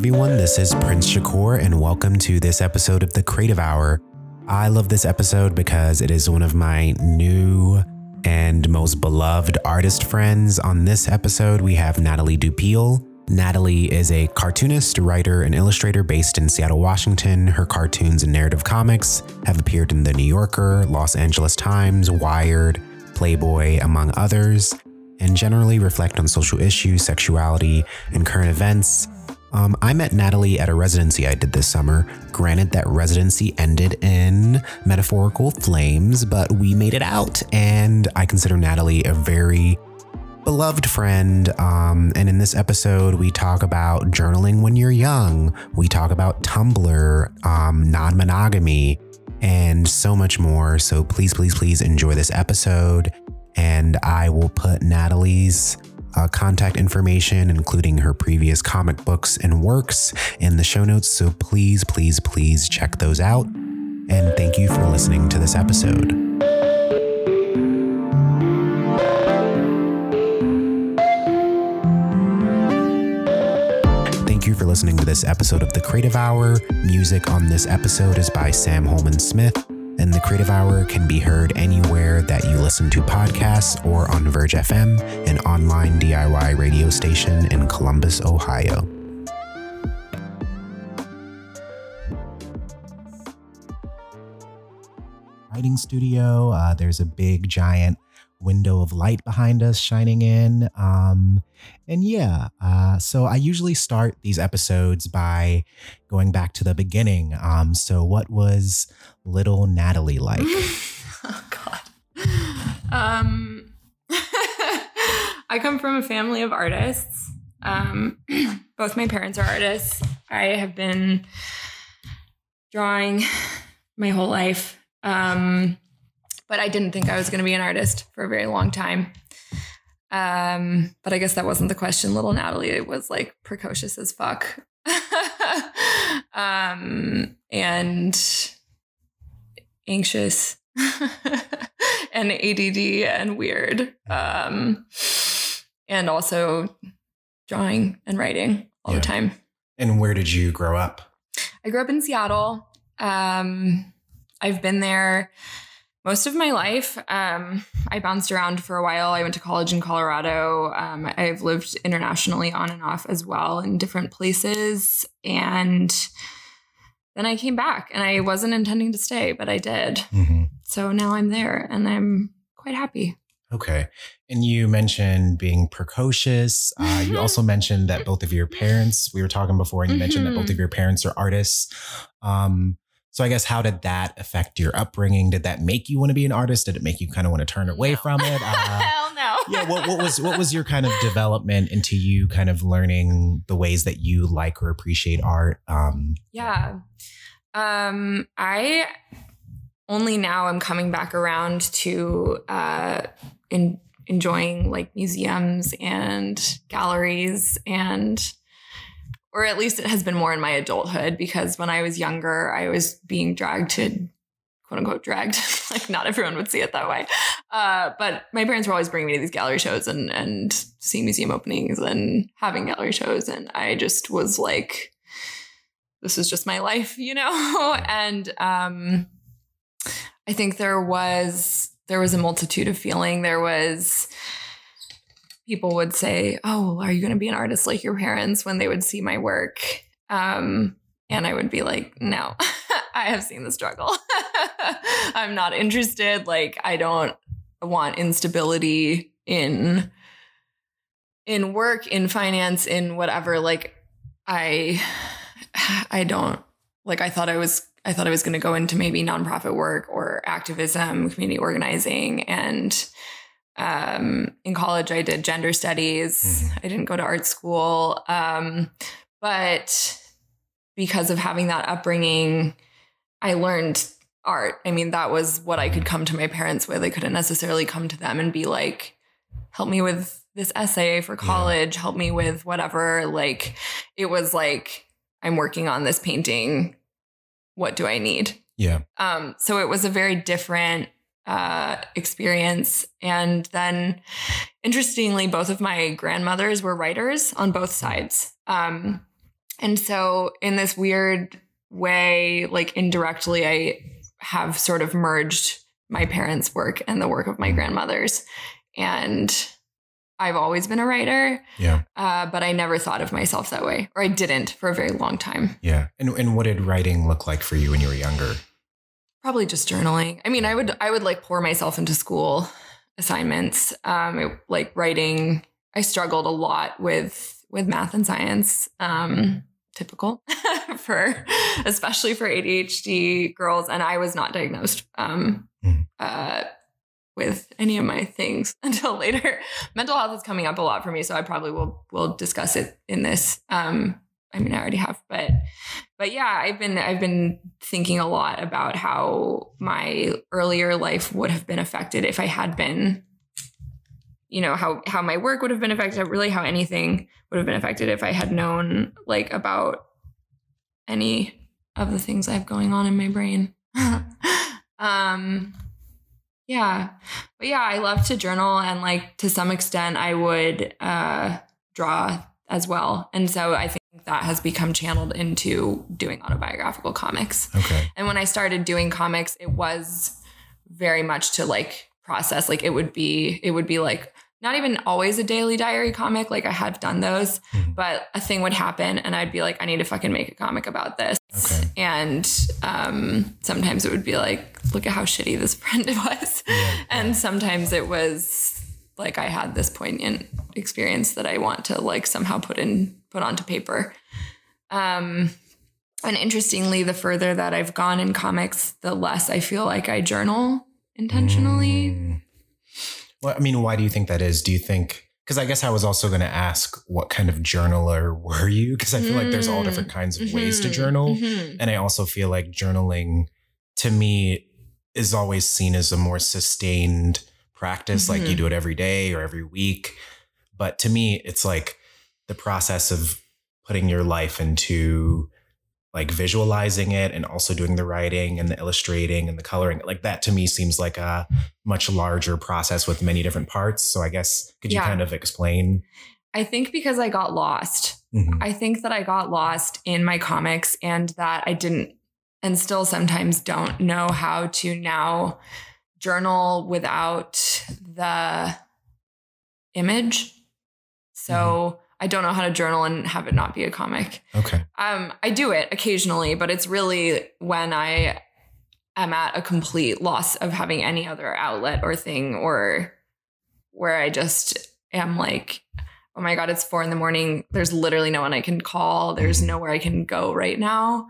everyone. This is Prince Shakur, and welcome to this episode of the Creative Hour. I love this episode because it is one of my new and most beloved artist friends. On this episode, we have Natalie Dupille. Natalie is a cartoonist, writer, and illustrator based in Seattle, Washington. Her cartoons and narrative comics have appeared in The New Yorker, Los Angeles Times, Wired, Playboy, among others, and generally reflect on social issues, sexuality, and current events. Um, I met Natalie at a residency I did this summer. Granted, that residency ended in metaphorical flames, but we made it out, and I consider Natalie a very beloved friend. Um, and in this episode, we talk about journaling when you're young. We talk about Tumblr, um, non monogamy, and so much more. So please, please, please enjoy this episode. And I will put Natalie's uh, contact information, including her previous comic books and works, in the show notes. So please, please, please check those out. And thank you for listening to this episode. Thank you for listening to this episode of The Creative Hour. Music on this episode is by Sam Holman Smith, and The Creative Hour can be heard anywhere that you listen to podcasts or on Verge FM, an online DIY radio station in Columbus, Ohio. Writing studio. Uh, there's a big, giant window of light behind us shining in. Um, and yeah, uh, so I usually start these episodes by going back to the beginning. Um, so, what was little Natalie like? oh, God. Um, I come from a family of artists. Um, both my parents are artists. I have been drawing my whole life. Um, but I didn't think I was going to be an artist for a very long time. Um, but I guess that wasn't the question. Little Natalie it was like precocious as fuck. um, and anxious and ADD and weird. Um, and also drawing and writing all yeah. the time. And where did you grow up? I grew up in Seattle. Um, I've been there most of my life. Um, I bounced around for a while. I went to college in Colorado. Um, I've lived internationally on and off as well in different places. And then I came back and I wasn't intending to stay, but I did. Mm-hmm. So now I'm there and I'm quite happy. Okay. And you mentioned being precocious. Uh, you also mentioned that both of your parents, we were talking before, and you mm-hmm. mentioned that both of mm-hmm. your parents are artists. Um, so I guess how did that affect your upbringing? Did that make you want to be an artist? Did it make you kind of want to turn away no. from it? Uh, Hell no. yeah. What, what, was what was your kind of development into you kind of learning the ways that you like or appreciate art? Um, yeah. Um, I only now I'm coming back around to uh, in, enjoying like museums and galleries and or at least it has been more in my adulthood because when I was younger, I was being dragged to quote unquote dragged. like not everyone would see it that way. Uh, but my parents were always bringing me to these gallery shows and and seeing museum openings and having gallery shows. And I just was like, this is just my life, you know? and um I think there was there was a multitude of feeling. There was people would say, "Oh, are you going to be an artist like your parents?" when they would see my work. Um, and I would be like, "No, I have seen the struggle. I'm not interested. Like, I don't want instability in in work, in finance, in whatever. Like, I I don't like. I thought I was." I thought I was going to go into maybe nonprofit work or activism, community organizing, and um, in college, I did gender studies. Mm-hmm. I didn't go to art school. Um, but because of having that upbringing, I learned art. I mean, that was what I could come to my parents with. I couldn't necessarily come to them and be like, help me with this essay for college, yeah. help me with whatever. Like, it was like, I'm working on this painting. What do I need? Yeah. Um, so it was a very different uh, experience. And then, interestingly, both of my grandmothers were writers on both sides. Um, And so, in this weird way, like indirectly, I have sort of merged my parents' work and the work of my grandmothers. And I've always been a writer, Yeah. uh, but I never thought of myself that way, or I didn't for a very long time. Yeah. And and what did writing look like for you when you were younger? Probably just journaling. I mean, I would I would like pour myself into school assignments, um, it- like writing. I struggled a lot with with math and science. Um, typical for especially for ADHD girls, and I was not diagnosed um, Mhm. uh, with any of my things until later. Mental health is coming up a lot for me, so I probably will will discuss it in this. Um, I mean, I already have, but but yeah, I've been I've been thinking a lot about how my earlier life would have been affected if I had been, you know, how how my work would have been affected, really how anything would have been affected if I had known like about any of the things I have going on in my brain. um yeah. But yeah, I love to journal and like to some extent I would uh draw as well. And so I think that has become channeled into doing autobiographical comics. Okay. And when I started doing comics, it was very much to like process. Like it would be, it would be like not even always a daily diary comic. Like I have done those, Mhm. but a thing would happen and I'd be like, I need to fucking make a comic about this. Okay. And um, sometimes it would be like, look at how shitty this friend was. Yeah. And sometimes it was like I had this poignant experience that I want to like somehow put in put onto paper. Um and interestingly, the further that I've gone in comics, the less I feel like I journal intentionally. Mm. Well, I mean, why do you think that is? Do you think because I guess I was also going to ask what kind of journaler were you? Because I feel like there's all Mm. different kinds of ways to Mhm. journal. Mhm. And I also feel like journaling to me is always seen as a more sustained practice. Like you Mhm. do it every day or every week. But to me, it's like the process of putting your life into like visualizing it and also doing the writing and the illustrating and the coloring. Like that to me seems like a much larger process with many different parts. So I guess could you Yeah. kind of explain? I think because I got lost Mhm. I think that I got lost in my comics and that I didn't and still sometimes don't know how to now journal without the image. So I don't know how to journal and have it not be a comic. Okay. Um, I do it occasionally, but it's really when I am at a complete loss of having any other outlet or thing, or where I just am like, oh my God, it's four in the morning. There's literally no one I can call. There's Mhm. nowhere I can go right now.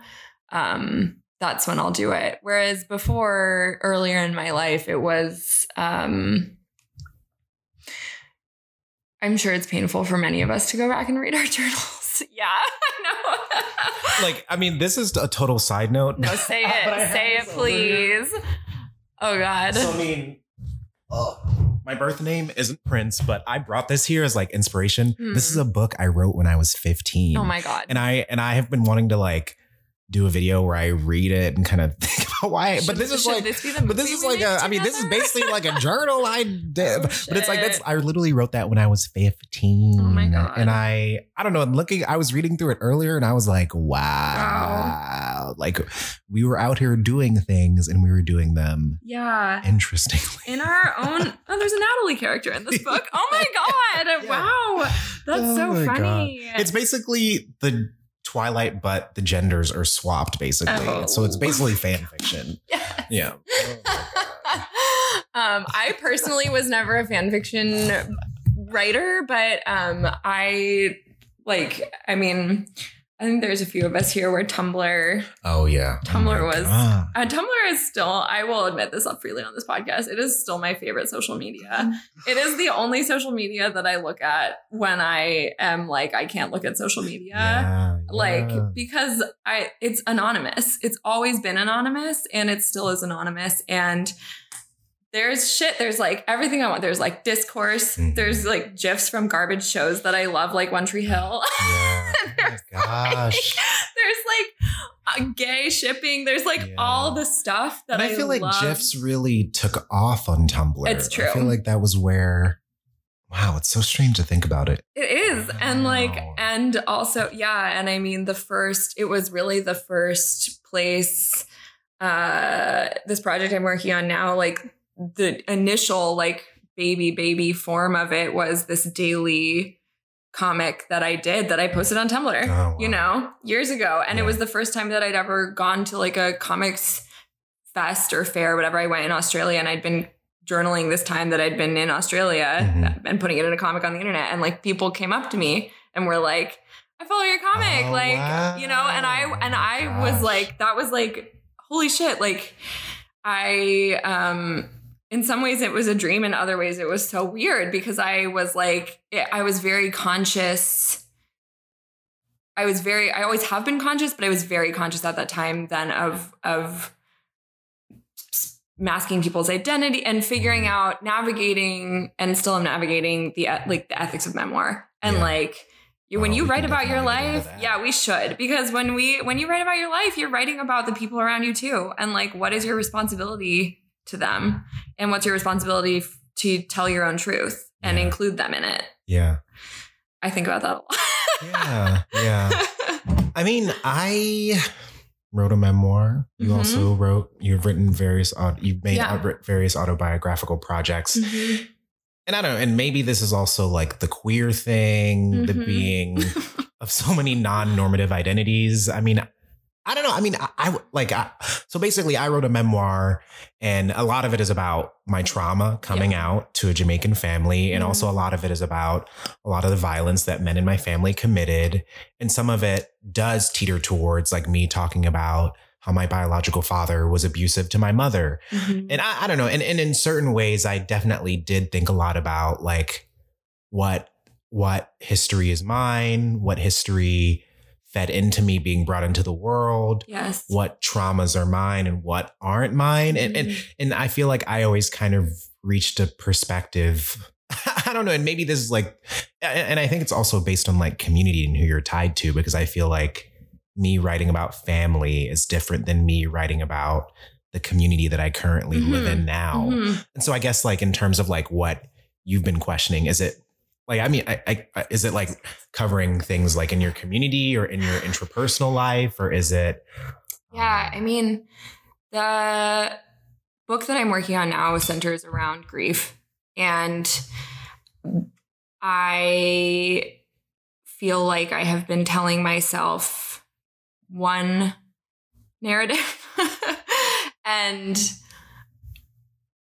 Um, that's when I'll do it. Whereas before, earlier in my life, it was, um, I'm sure it's painful for many of us to go back and read our journals. yeah, I know. Like, I mean, this is a total side note. no, say But I it. Say it, this over here. please. Oh God. So I mean, oh, my birth name isn't Prince, but I brought this here as like inspiration. This hmm. is a book I wrote when I was 15. oh my God. And I and I have been wanting to like do a video where I read it and kind of think about why. but this is like this but this is like a I mean this is basically like a journal I did. Oh, but it's like that's. I literally wrote that when I was 15. Oh my God. And I I don't know, and looking I was reading through it earlier and I was like, wow. Like we were out here doing things and we were doing them Yeah. interestingly. In our own. Oh, there's a Natalie character in this book. Oh my God. Yeah. Wow. That's Oh so my God. funny. It's basically the Twilight, but the genders are swapped basically. Oh. So it's basically fan fiction. Yes. Yeah. um, I personally was never a fan fiction writer, but um, I like. I mean, I think there's a few of us here where Tumblr. Oh yeah. Tumblr Oh was- Uh, Tumblr is still. I will admit this up freely on this podcast. It is still my favorite social media. It is the only social media that I look at when I am like I can't look at social media Yeah, like yeah. because i it's anonymous it's always been anonymous and it still is anonymous and there's shit there's like everything i want there's like discourse Mhm. there's like gifs from garbage shows that i love like one tree hill Yeah. Oh my gosh. there's like uh, gay shipping There's like Yeah. all the stuff that And I feel like love. GIFs really took off on Tumblr. It's true. I feel like that was where Wow, it's so strange to think about it. It is. And like, and also, yeah. And I mean, the first, it was really the first place, uh, this project I'm working on now, like the initial, like, baby, baby form of it was this daily comic that I did that I posted on Tumblr, Oh, wow. you know, years ago. And it was the first time that I'd ever gone to like a comics fest or fair, whatever. I went in Australia and I'd been journaling this time that I'd been in Australia Mhm. and putting it in a comic on the internet. And like people came up to me and were like, I follow your comic. Oh, like, you know, and I and I was like, that was like, holy shit. Like I um in some ways it was a dream, in other ways it was so weird because I was like, I was very conscious. I was very, I always have been conscious, but I was very conscious at that time then of of masking people's identity and figuring out navigating and still am navigating the like the ethics of memoir. And Yeah. like you, when Oh, you write about your definitely get into life yeah we should. Because when we when you write about your life you're writing about the people around you too. And like what is your responsibility to them and what's your responsibility f- to tell your own truth and Yeah. include them in it Yeah. i think about that a lot Yeah. Yeah. I mean, I wrote a memoir. You Mhm. also wrote. You've written various. You've made Yeah. various autobiographical projects, Mhm. and I don't know. And maybe this is also like the queer thing, the Mhm. being of so many non-normative identities. I mean, I don't know. I mean, I, I like I, so basically, I wrote a memoir, and a lot of it is about my trauma coming out to a Jamaican family, and Mhm. also a lot of it is about a lot of the violence that men in my family committed, and some of it does teeter towards like me talking about how my biological father was abusive to my mother, Mhm. and I, I don't know. And, and in certain ways, I definitely did think a lot about like what what history is mine, what history fed into me being brought into the world, yes what traumas are mine and what aren't mine. And and Mhm. and I feel like I always kind of reached a perspective. I don't know. And maybe this is like, and and I think it's also based on like community and who you're tied to, because I feel like me writing about family is different than me writing about the community that I currently live in now. Mhm. And so I guess like in terms of like what you've been questioning, is it like, I mean, I, I, is it like covering things like in your community or in your intrapersonal life, or is it? Yeah, um, I mean, the book that I'm working on now centers around grief. And I feel like I have been telling myself one narrative. and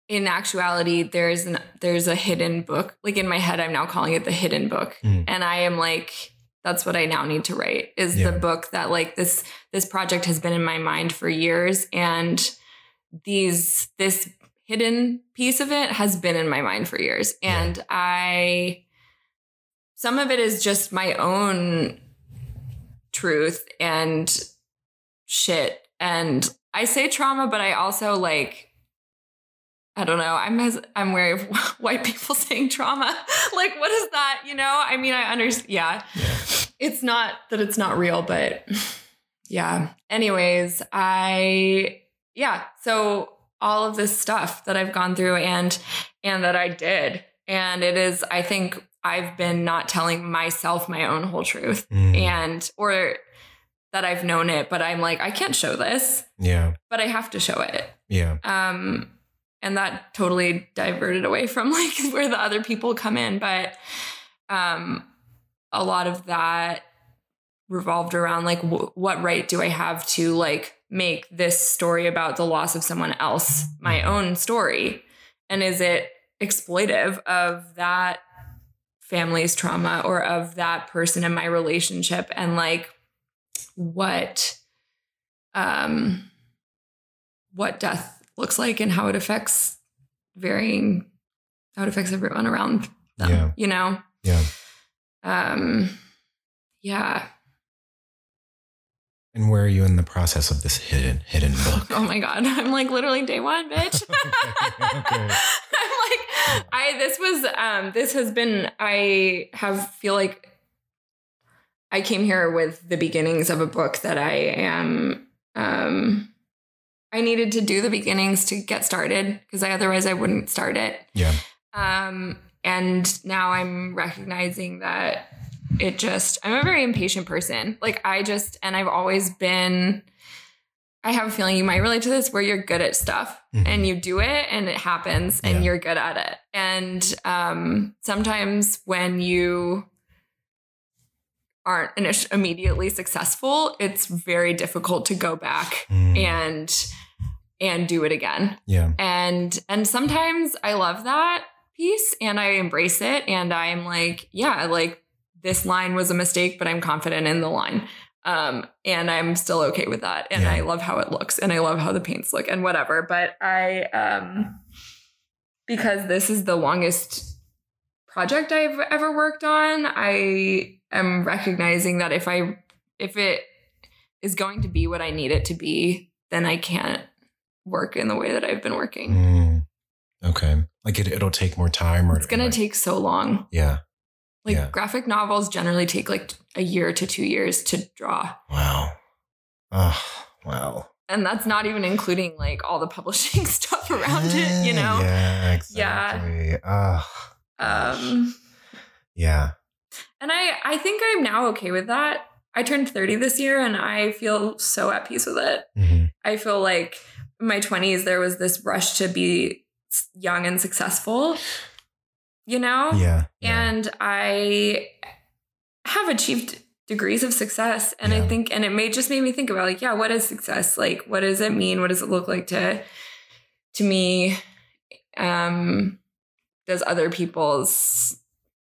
in actuality, there's an there's a hidden book. Like in my head, I'm now calling it the hidden book. Mm. And I am like, that's what I now need to write is Yeah. the book that like this this project has been in my mind for years. And these this hidden piece of it has been in my mind for years. Yeah. And I some of it is just my own truth and shit. And I say trauma, but I also like I don't know. I'm as, I'm wary of white people saying trauma. like, what is that? You know? I mean, I understand. Yeah, Yeah. it's not that it's not real, but yeah. Anyways, I yeah. So all of this stuff that I've gone through and and that I did, and it is. I think I've been not telling myself my own whole truth, Mm. and or that I've known it, but I'm like, I can't show this, yeah. but I have to show it. Yeah. Um, and that totally diverted away from like where the other people come in. But um, a lot of that revolved around like, w- what right do I have to like make this story about the loss of someone else my own story? And is it exploitive of that family's trauma or of that person in my relationship? And like, what, um, what death looks like and how it affects varying how it affects everyone around them Yeah. you know Yeah. um yeah And where are you in the process of this hidden hidden book? oh my god i'm like literally day one bitch Okay, okay. i'm like i this was um this has been i have feel like i came here with the beginnings of a book that i am um i needed to do the beginnings to get started because i otherwise i wouldn't start it Yeah. Um, and now I'm recognizing that it just I'm a very impatient person. Like I just and I've always been I have a feeling you might relate to this where you're good at stuff Mhm. and you do it and it happens and Yeah. you're good at it. And um, sometimes when you aren't immediately successful, it's very difficult to go back Mm, and and do it again. yeah. And and sometimes I love that piece and I embrace it and I'm like, yeah, like this line was a mistake, but I'm confident in the line. Um, and I'm still okay with that. And Yeah. I love how it looks and I love how the paints look and whatever. But I um because this is the longest project I've ever worked on, I am recognizing that if I if it is going to be what I need it to be, then I can't work in the way that I've been working. Mm, okay. Like it, it'll take more time or It's going to take so long. Yeah. Like Yeah. graphic novels generally take like a year to 2 years to draw. Wow. Oh, wow. And that's not even including like all the publishing stuff around it, you know. Yeah, Yeah. exactly. Oh, Um yeah. and I I think I'm now okay with that. I turned 30 this year and I feel so at peace with it. Mhm. I feel like my 20s there was this rush to be young and successful, you know? Yeah. yeah. And I have achieved degrees of success. And Yeah. I think, and it may just made me think about like, yeah, what is success? Like, what does it mean? What does it look like to, to me? Um, does other people's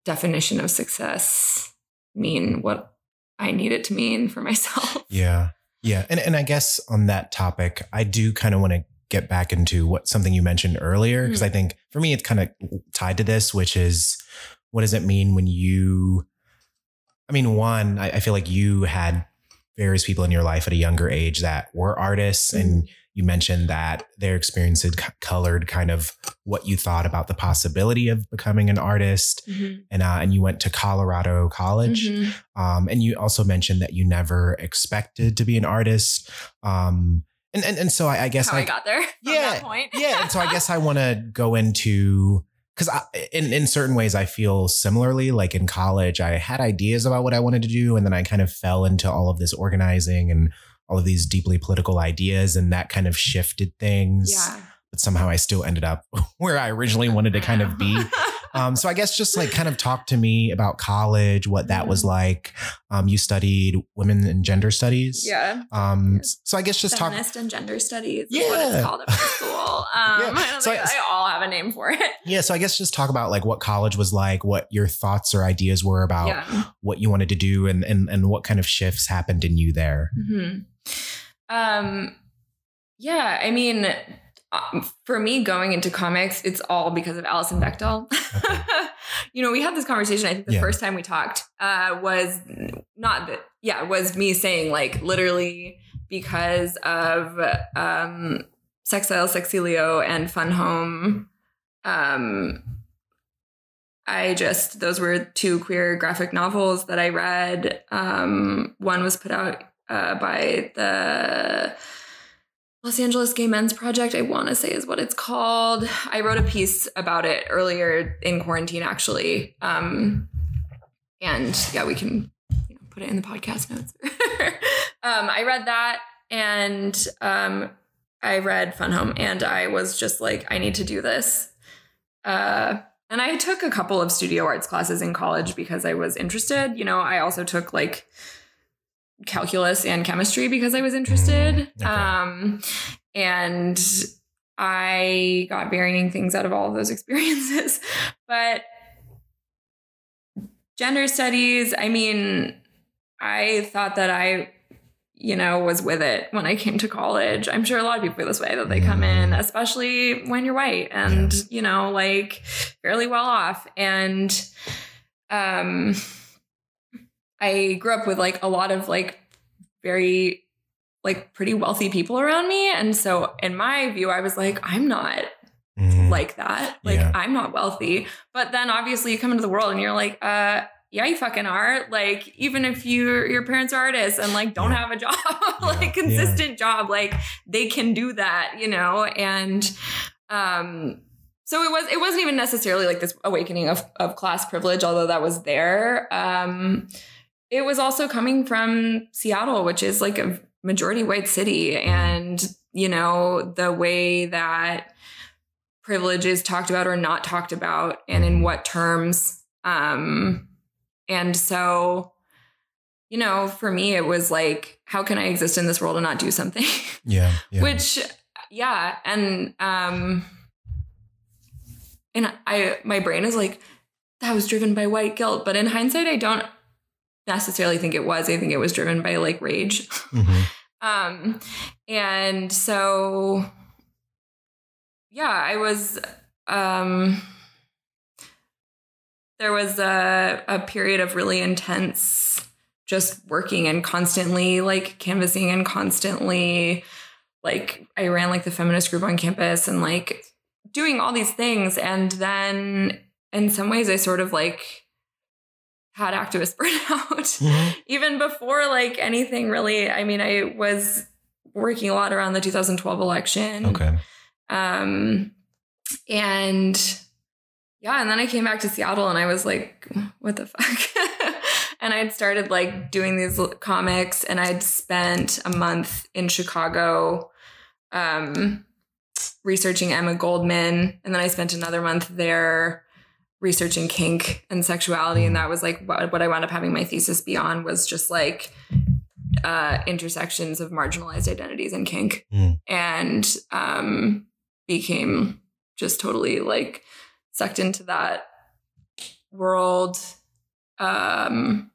definition of success mean what I need it to mean for myself? Yeah. Yeah. And and I guess on that topic, I do kind of want to get back into what something you mentioned earlier because Mhm. I think for me it's kind of tied to this, which is what does it mean when you I mean, one, I, I feel like you had various people in your life at a younger age that were artists and you mentioned that their experience had colored kind of what you thought about the possibility of becoming an artist Mhm. and uh, and you went to Colorado College Mhm. um, and you also mentioned that you never expected to be an artist. Um, and, and, and so I, I guess How I got there. Yeah, That point. yeah. And so I guess I want to go into, cause in, in certain ways I feel similarly, like in college, I had ideas about what I wanted to do. And then I kind of fell into all of this organizing and all of these deeply political ideas. And that kind of shifted things. yeah. But somehow I still ended up where I originally wanted to kind of be. Um, so I guess just like kind of talk to me about college, what that was like. Um, you studied women and gender studies. yeah. Um, so I guess just talk. Feminist and gender studies is what Yeah. it's called at my school. Um, Yeah. I So I- they all have a name for it. Yeah. So I guess just talk about like what college was like, what your thoughts or ideas were about Yeah. what you wanted to do, and and and what kind of shifts happened in you there. hmm Um, yeah, I mean, um, for me going into comics, it's all because of Alison Bechdel. you know, we had this conversation. I think the Yeah. first time we talked uh, was not that. Yeah, was me saying like literally because of um, Sexile, Sexilio, and Fun Home. Um, I just those were two queer graphic novels that I read. Um, one was put out uh, by the Los Angeles Gay Men's Project. I want to say is what it's called. I wrote a piece about it earlier in quarantine, actually. Um, and yeah, we can you know, put it in the podcast notes. um, I read that, and um, I read Fun Home, and I was just like, I need to do this. Uh, and I took a couple of studio arts classes in college because I was interested. You know, I also took like calculus and chemistry because I was interested. Mm, okay. Um, and I got varying things out of all of those experiences. But gender studies, I mean, I thought that I, you know, was with it when I came to college. I'm sure a lot of people feel this way that they come in, Mm. especially when you're white and, you know, like fairly well off. And um I grew up with like a lot of like very like pretty wealthy people around me. And so in my view, I was like, I'm not Mm, like that. Like Yeah. I'm not wealthy. But then obviously you come into the world and you're like, uh, yeah, you fucking are. Like, even if you your parents are artists and like don't Yeah. have a job, Yeah. like consistent job, like they can do that, you know? And um so it was it wasn't even necessarily like this awakening of of class privilege, although that was there. Um, it was also coming from Seattle, which is like a majority white city, and you know the way that privilege is talked about or not talked about, and in what terms. Um, and so, you know, for me, it was like, how can I exist in this world and not do something? Yeah. yeah. Which, yeah, and um and I my brain is like that was driven by white guilt, but in hindsight I don't necessarily think it was. I think it was driven by like rage. Mhm. Um and so yeah, I was um there was a a period of really intense just working and constantly like canvassing and constantly like I ran like the feminist group on campus and like doing all these things. And then in some ways, I sort of like had activist burnout Mhm. even before like anything really. I mean, I was working a lot around the 2012 election. Okay. Um, and yeah, and then I came back to Seattle and I was like, what the fuck? and I'd started like doing these comics and I'd spent a month in Chicago um, researching Emma Goldman. And then I spent another month there researching kink and sexuality. And that was like what, what I wound up having my thesis be on was just like uh, intersections of marginalized identities and kink. Mm. And um, became just totally like sucked into that world. Um,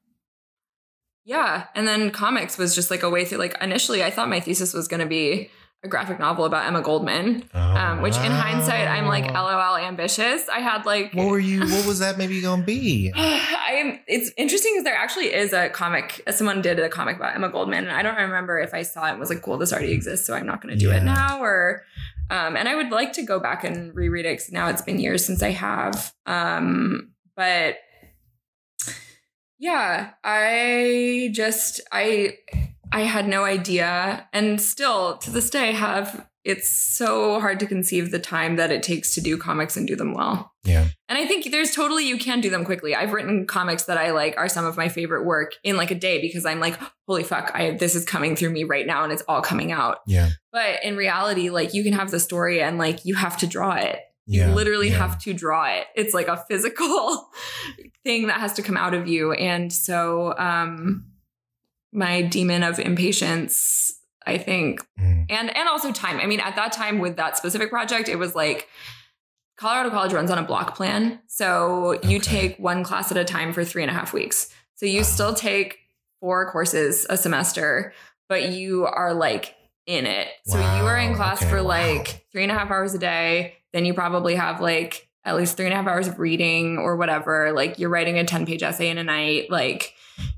yeah. And then comics was just like a way through, like, initially I thought my thesis was going to be a graphic novel about Emma Goldman, um, which in hindsight, I'm like, Oh. lol, ambitious. I had like, What were you? What was that maybe gonna be? I it's interesting because there actually is a comic. Someone did a comic about Emma Goldman, and I don't remember if I saw it and was like, "Cool, this already exists," so I'm not going to do Yeah. it now. Or, um, and I would like to go back and reread it because now it's been years since I have. Um, but yeah, I just I I had no idea, and still to this day have. It's so hard to conceive the time that it takes to do comics and do them well. Yeah. And I think there's totally you can do them quickly. I've written comics that I like are some of my favorite work in like a day because I'm like, holy fuck, I this is coming through me right now and it's all coming out. Yeah. But in reality, like you can have the story and like you have to draw it. Yeah. You literally yeah. have to draw it. It's like a physical thing that has to come out of you. And so um my demon of impatience, I think, Mm. and and also time. I mean, at that time with that specific project, it was like Colorado College runs on a block plan. So you Okay. take one class at a time for three and a half weeks. So you Wow. still take four courses a semester, but you are like in it. So you are in class Okay. for Wow. like three and a half hours a day. Then you probably have like at least three and a half hours of reading or whatever. Like you're writing a 10 page essay in a night. Like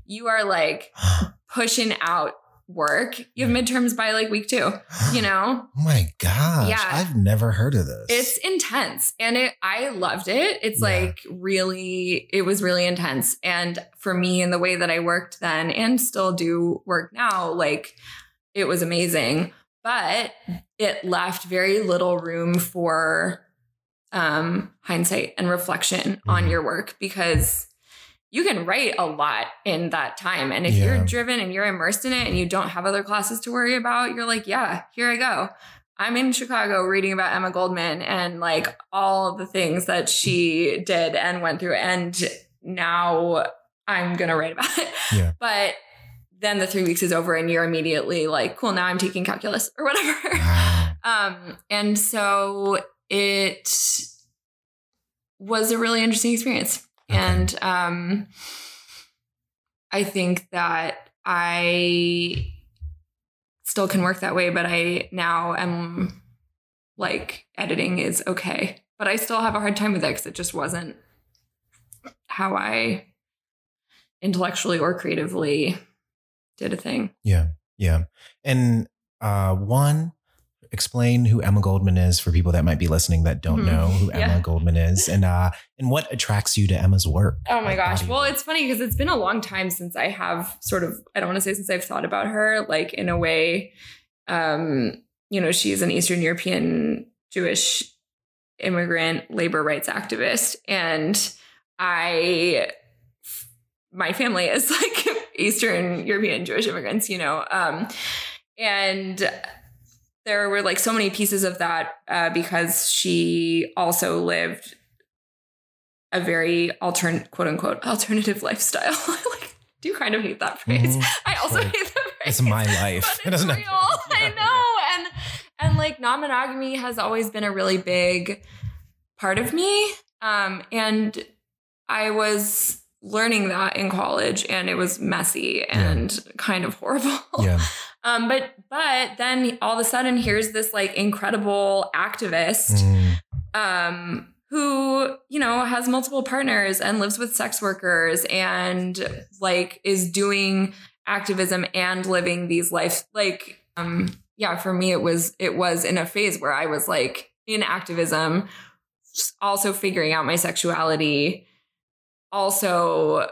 you are like pushing out work. You have midterms by like week two, you know? Oh my gosh. Yeah. I've never heard of this. It's intense and it I loved it. It's Yeah. like really it was really intense and for me in the way that I worked then and still do work now like it was amazing, but it left very little room for um hindsight and reflection on Mhm. your work because you can write a lot in that time and if Yeah. you're driven and you're immersed in it and you don't have other classes to worry about, you're like, yeah, here I go. I'm in Chicago reading about Emma Goldman and like all the things that she did and went through. And now I'm going to write about it. Yeah. But then the three weeks is over and you're immediately like, cool, now I'm taking calculus or whatever. Um, and so it was a really interesting experience. Okay. And um, I think that I still can work that way, but I now am like editing is okay. But I still have a hard time with it because it just wasn't how I intellectually or creatively did a thing. Yeah. Yeah. And uh one, explain who Emma Goldman is for people that might be listening that don't Mhm. know who Yeah. Emma Goldman is and uh and what attracts you to Emma's work. Oh my gosh. Well, it's funny because it's been a long time since I have sort of, I don't want to say since I've thought about her, like in a way, um, you know, she's an Eastern European Jewish immigrant labor rights activist. And I, my family is like Eastern European Jewish immigrants, you know. Um, and there were like so many pieces of that uh, because she also lived a very alternate quote unquote alternative lifestyle. I like do kind of hate that phrase. Mhm. I also Like, hate that phrase. It's my life. But It doesn't real. I know. And and like non-monogamy has always been a really big part of me. Um, and I was learning that in college and it was messy and kind of horrible. Yeah. Um, but but then all of a sudden here's this like incredible activist Mm, um, who you know has multiple partners and lives with sex workers and like is doing activism and living these life like um yeah for me it was it was in a phase where i was like in activism also figuring out my sexuality also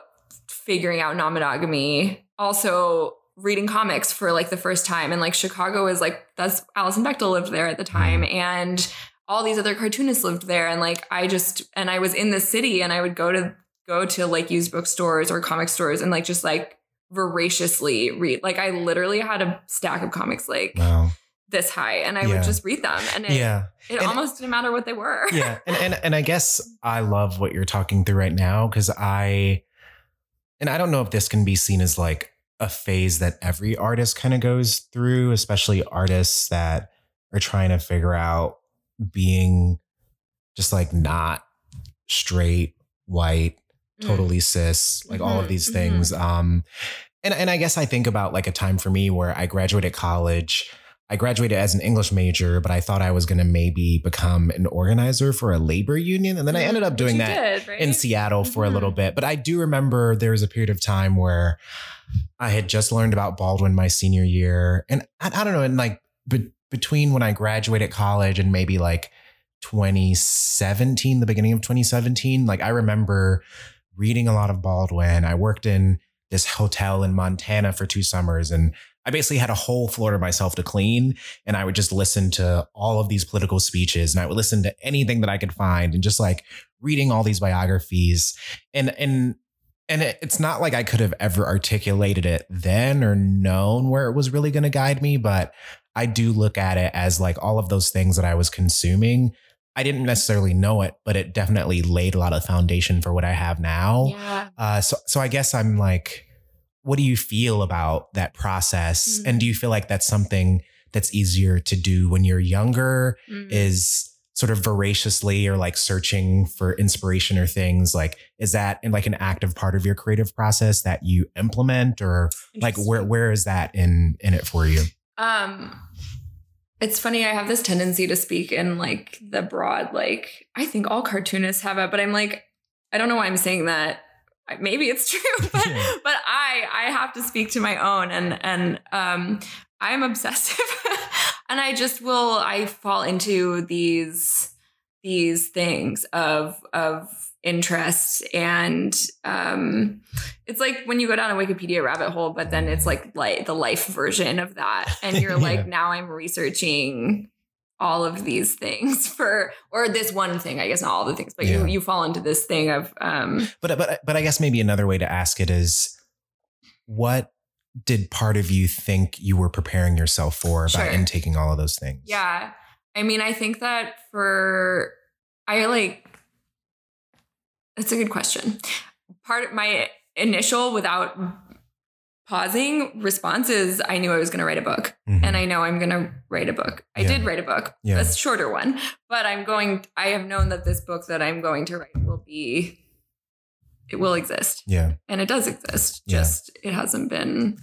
figuring out non-monogamy also reading comics for like the first time and like chicago is like that's alison bechdel lived there at the time mm-hmm. and all these other cartoonists lived there and like i just and i was in the city and i would go to go to like used bookstores or comic stores and like just like voraciously read like i literally had a stack of comics like wow. this high and i Yeah. would just read them and it, Yeah. it And- almost didn't matter what they were yeah and, and and i guess i love what you're talking through right now because i and i don't know if this can be seen as like a phase that every artist kind of goes through especially artists that are trying to figure out being just like not straight white Mm. totally cis like all of Mhm, these mhm. things um and and i guess i think about like a time for me where i graduated college I graduated as an English major, but I thought I was going to maybe become an organizer for a labor union. And then I ended up doing that did, right? in Seattle for a Mhm. little bit. But I do remember there was a period of time where I had just learned about Baldwin my senior year. And I, I don't know, and like be- between when I graduated college and maybe like 2017, the beginning of 2017, like I remember reading a lot of Baldwin. I worked in this hotel in Montana for two summers and I basically had a whole floor to myself to clean. And I would just listen to all of these political speeches and I would listen to anything that I could find and just like reading all these biographies. And, and, and it, it's not like I could have ever articulated it then or known where it was really going to guide me, but I do look at it as like all of those things that I was consuming. I didn't necessarily know it, but it definitely laid a lot of foundation for what I have now. yeah Uh, so, so I guess I'm like, what do you feel about that process? Mm. And do you feel like that's something that's easier to do when you're younger? Mm. Is sort of voraciously or like searching for inspiration or things like is that in like an active part of your creative process that you implement or like where where is that in in it for you? Um, it's funny. I have this tendency to speak in like the broad, like I think all cartoonists have it, but I'm like, I don't know why I'm saying that. Maybe it's true, but Yeah. but I I have to speak to my own, and and um, I'm obsessive, and I just will I fall into these these things of of interest and um it's like when you go down a wikipedia rabbit hole but then it's like like the life version of that and you're Yeah. like now i'm researching all of these things for or this one thing i guess not all the things but Yeah. you you fall into this thing of um But but but I guess maybe another way to ask it is what did part of you think you were preparing yourself for by Sure. intaking all of those things? yeah i mean i think that for i like that's a good question part of my initial without pausing responses i knew i was going to write a book Mhm. and I know I'm going to write a book. I Yeah. did write a book, Yeah. a shorter one, but I'm going, I have known that this book that I'm going to write will be, it will exist. yeah. And it does exist. Yeah. Just, it hasn't been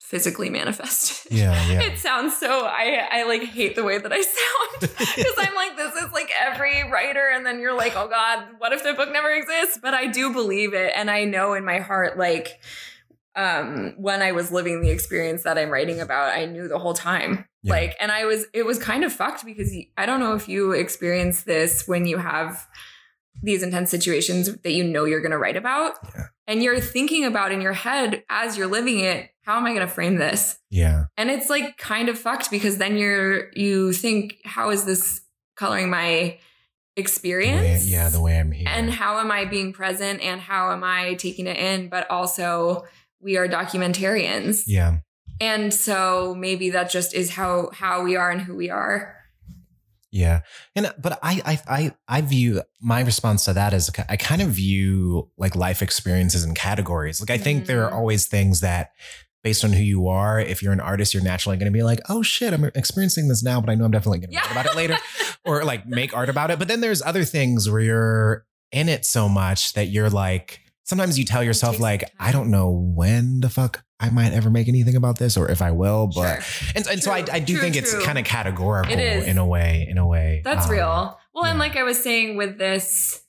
physically manifested. Yeah. Yeah. It sounds so, I, I like hate the way that I sound because I'm like, this is like every writer. And then you're like, oh God, what if the book never exists? But I do believe it. And I know in my heart, like, um, when I was living the experience that I'm writing about, I knew the whole time. Yeah. Like, and I was, it was kind of fucked because I don't know if you experience this when you have these intense situations that you know you're going to write about. Yeah. And you're thinking about in your head as you're living it, how am I going to frame this? yeah. And it's like kind of fucked because then you're, you think, how is this coloring my The experience. yeah, the way I'm here. and how am I being present and how am I taking it in? But also, we are documentarians. yeah. And so maybe that just is how how we are and who we are. Yeah. And but I I I I view my response to that as I kind of view like life experiences and categories. Like I think there are Mhm. always things that based on who you are, if you're an artist, you're naturally going to be like, "Oh shit, I'm experiencing this now, but I know I'm definitely going to Yeah. write about it later." or like make art about it. But then there's other things where you're in it so much that you're like sometimes you tell yourself like, "I don't know when the fuck I might ever make anything about this or if I will," but Sure. and, and so I, I do true, think it's kind of categorical in a way, in a way. That's Um, real. Well, and like I was saying with this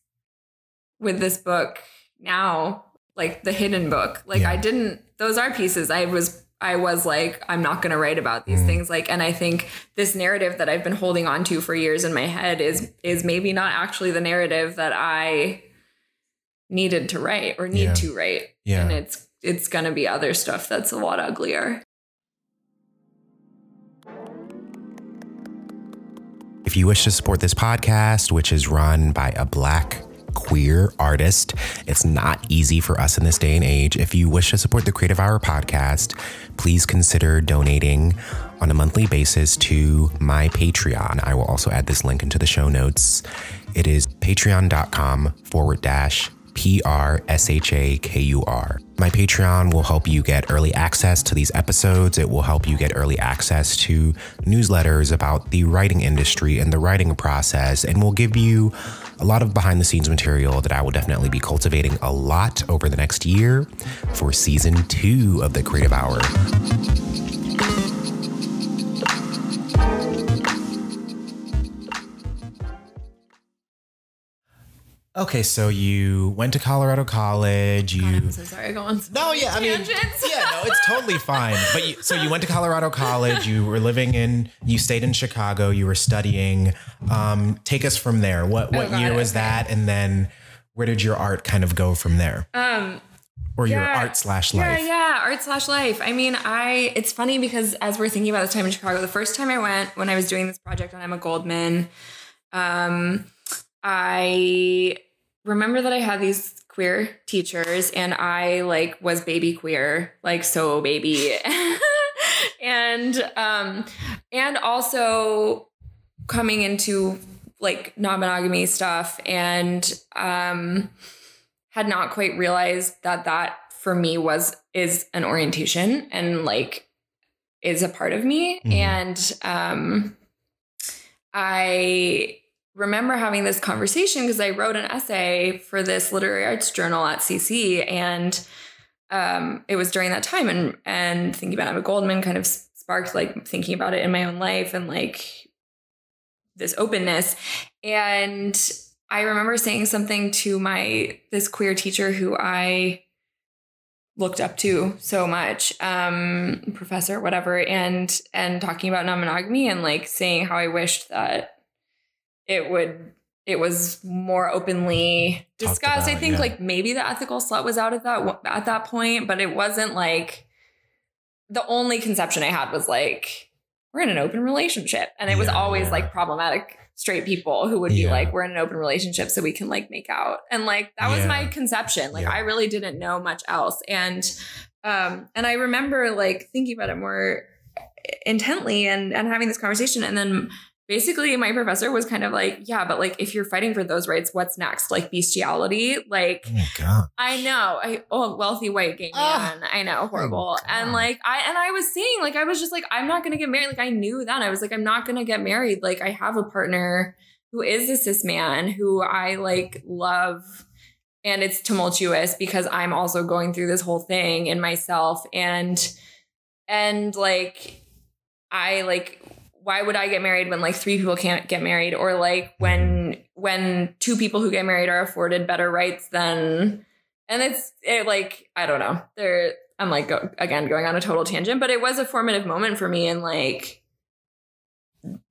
with this book now, like the hidden book, like Yeah. I didn't those are pieces I was I was like I'm not going to write about these Mm. things like and I think this narrative that I've been holding on to for years in my head is is maybe not actually the narrative that I needed to write or need Yeah. to write. Yeah. And it's it's going to be other stuff that's a lot uglier. If you wish to support this podcast, which is run by a black queer artist, it's not easy for us in this day and age. If you wish to support the Creative Hour podcast, please consider donating on a monthly basis to my Patreon. I will also add this link into the show notes. It is patreon.com forward dash P R S H A K U R. My Patreon will help you get early access to these episodes. It will help you get early access to newsletters about the writing industry and the writing process, and will give you a lot of behind the scenes material that I will definitely be cultivating a lot over the next year for season two of the Creative Hour. Okay, so you went to Colorado College. You God, I'm so sorry. I go on no, yeah, I mean, tangents. yeah, no, it's totally fine. But you, so you went to Colorado College. You were living in. You stayed in Chicago. You were studying. Um, take us from there. What what Oh, God, year was okay. that? And then where did your art kind of go from there, um or your Yeah. art slash Yeah, life? yeah, art slash life. I mean, I it's funny because as we're thinking about this time in Chicago, the first time I went when I was doing this project on Emma Goldman, um, I remember that I had these queer teachers and I like was baby queer, like so baby. and um and also coming into like non-monogamy stuff and um had not quite realized that that for me was is an orientation and like is a part of me Mhm. and um i remember having this conversation because i wrote an essay for this literary arts journal at cc and um it was during that time and and thinking about emma goldman kind of sparked like thinking about it in my own life and like this openness. And I remember saying something to my this queer teacher who I looked up to so much, um, professor, whatever, and and talking about non-monogamy and like saying how I wished that it would it was more openly discussed. I think yeah. like maybe the ethical slut was out at that at that point, but it wasn't like the only conception I had was like we're in an open relationship, and it was always yeah. like problematic straight people who would be Yeah. like we're in an open relationship so we can like make out and like that was my conception like Yeah. i really didn't know much else and um and i remember like thinking about it more intently and and having this conversation and then basically my professor was kind of like yeah but like if you're fighting for those rights what's next like bestiality like Oh. I know. I oh wealthy white gay man. I know, oh, horrible. God. And like I and I was saying, like I was just like, I'm not gonna get married. Like I knew that. I was like, I'm not gonna get married. Like I have a partner who is a cis man who I like love. And it's tumultuous because I'm also going through this whole thing in myself. And and like I like why would I get married when like three people can't get married or like when when two people who get married are afforded better rights than and it's it like I don't know. There I'm like go, again going on a total tangent, but it was a formative moment for me and like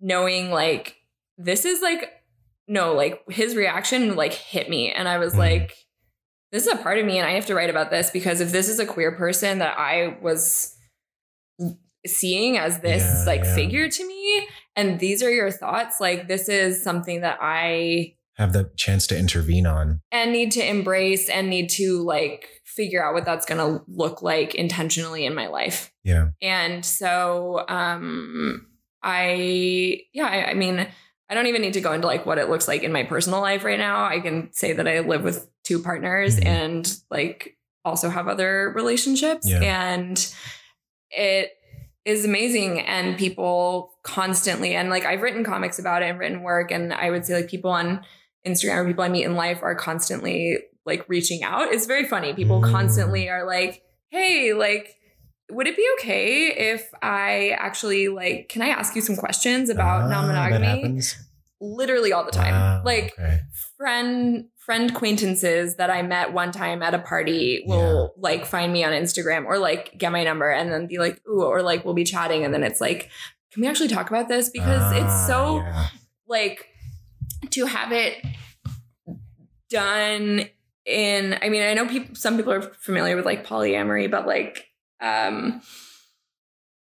knowing like this is like no like his reaction like hit me and I was Mhm. like this is a part of me and I have to write about this because if this is a queer person that I was seeing as this Yeah, like yeah. figure to me and these are your thoughts, like this is something that I Have the chance to intervene on. and need to embrace and need to like figure out what that's going to look like intentionally in my life. Yeah. And so um I yeah, I, I mean, I don't even need to go into like what it looks like in my personal life right now. I can say that I live with two partners Mhm. and like also have other relationships Yeah. and it is amazing and people constantly and like I've written comics about it and written work and I would say like people on Instagram or people I meet in life are constantly like reaching out. It's very funny. People Mm. constantly are like, "Hey, like would it be okay if I actually like can I ask you some questions about Ah, non-monogamy?" Literally all the time. Wow, like okay. friend friend acquaintances that I met one time at a party will like find me on Instagram or like get my number and then be like, ooh, or like we'll be chatting and then it's like, can we actually talk about this? Because Ah, it's so yeah. like to have it done in I mean, I know people some people are familiar with like polyamory, but like um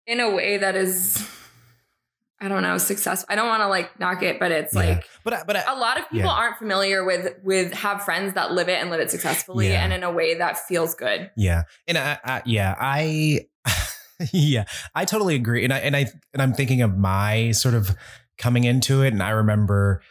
in a way that is I don't know, successful. I don't want to like knock it, but it's Yeah. like But but a lot of people Yeah. aren't familiar with with have friends that live it and live it successfully Yeah. and in a way that feels good. Yeah, and I, I yeah, I yeah, I totally agree, and I and I and I'm thinking of my sort of coming into it, and I remember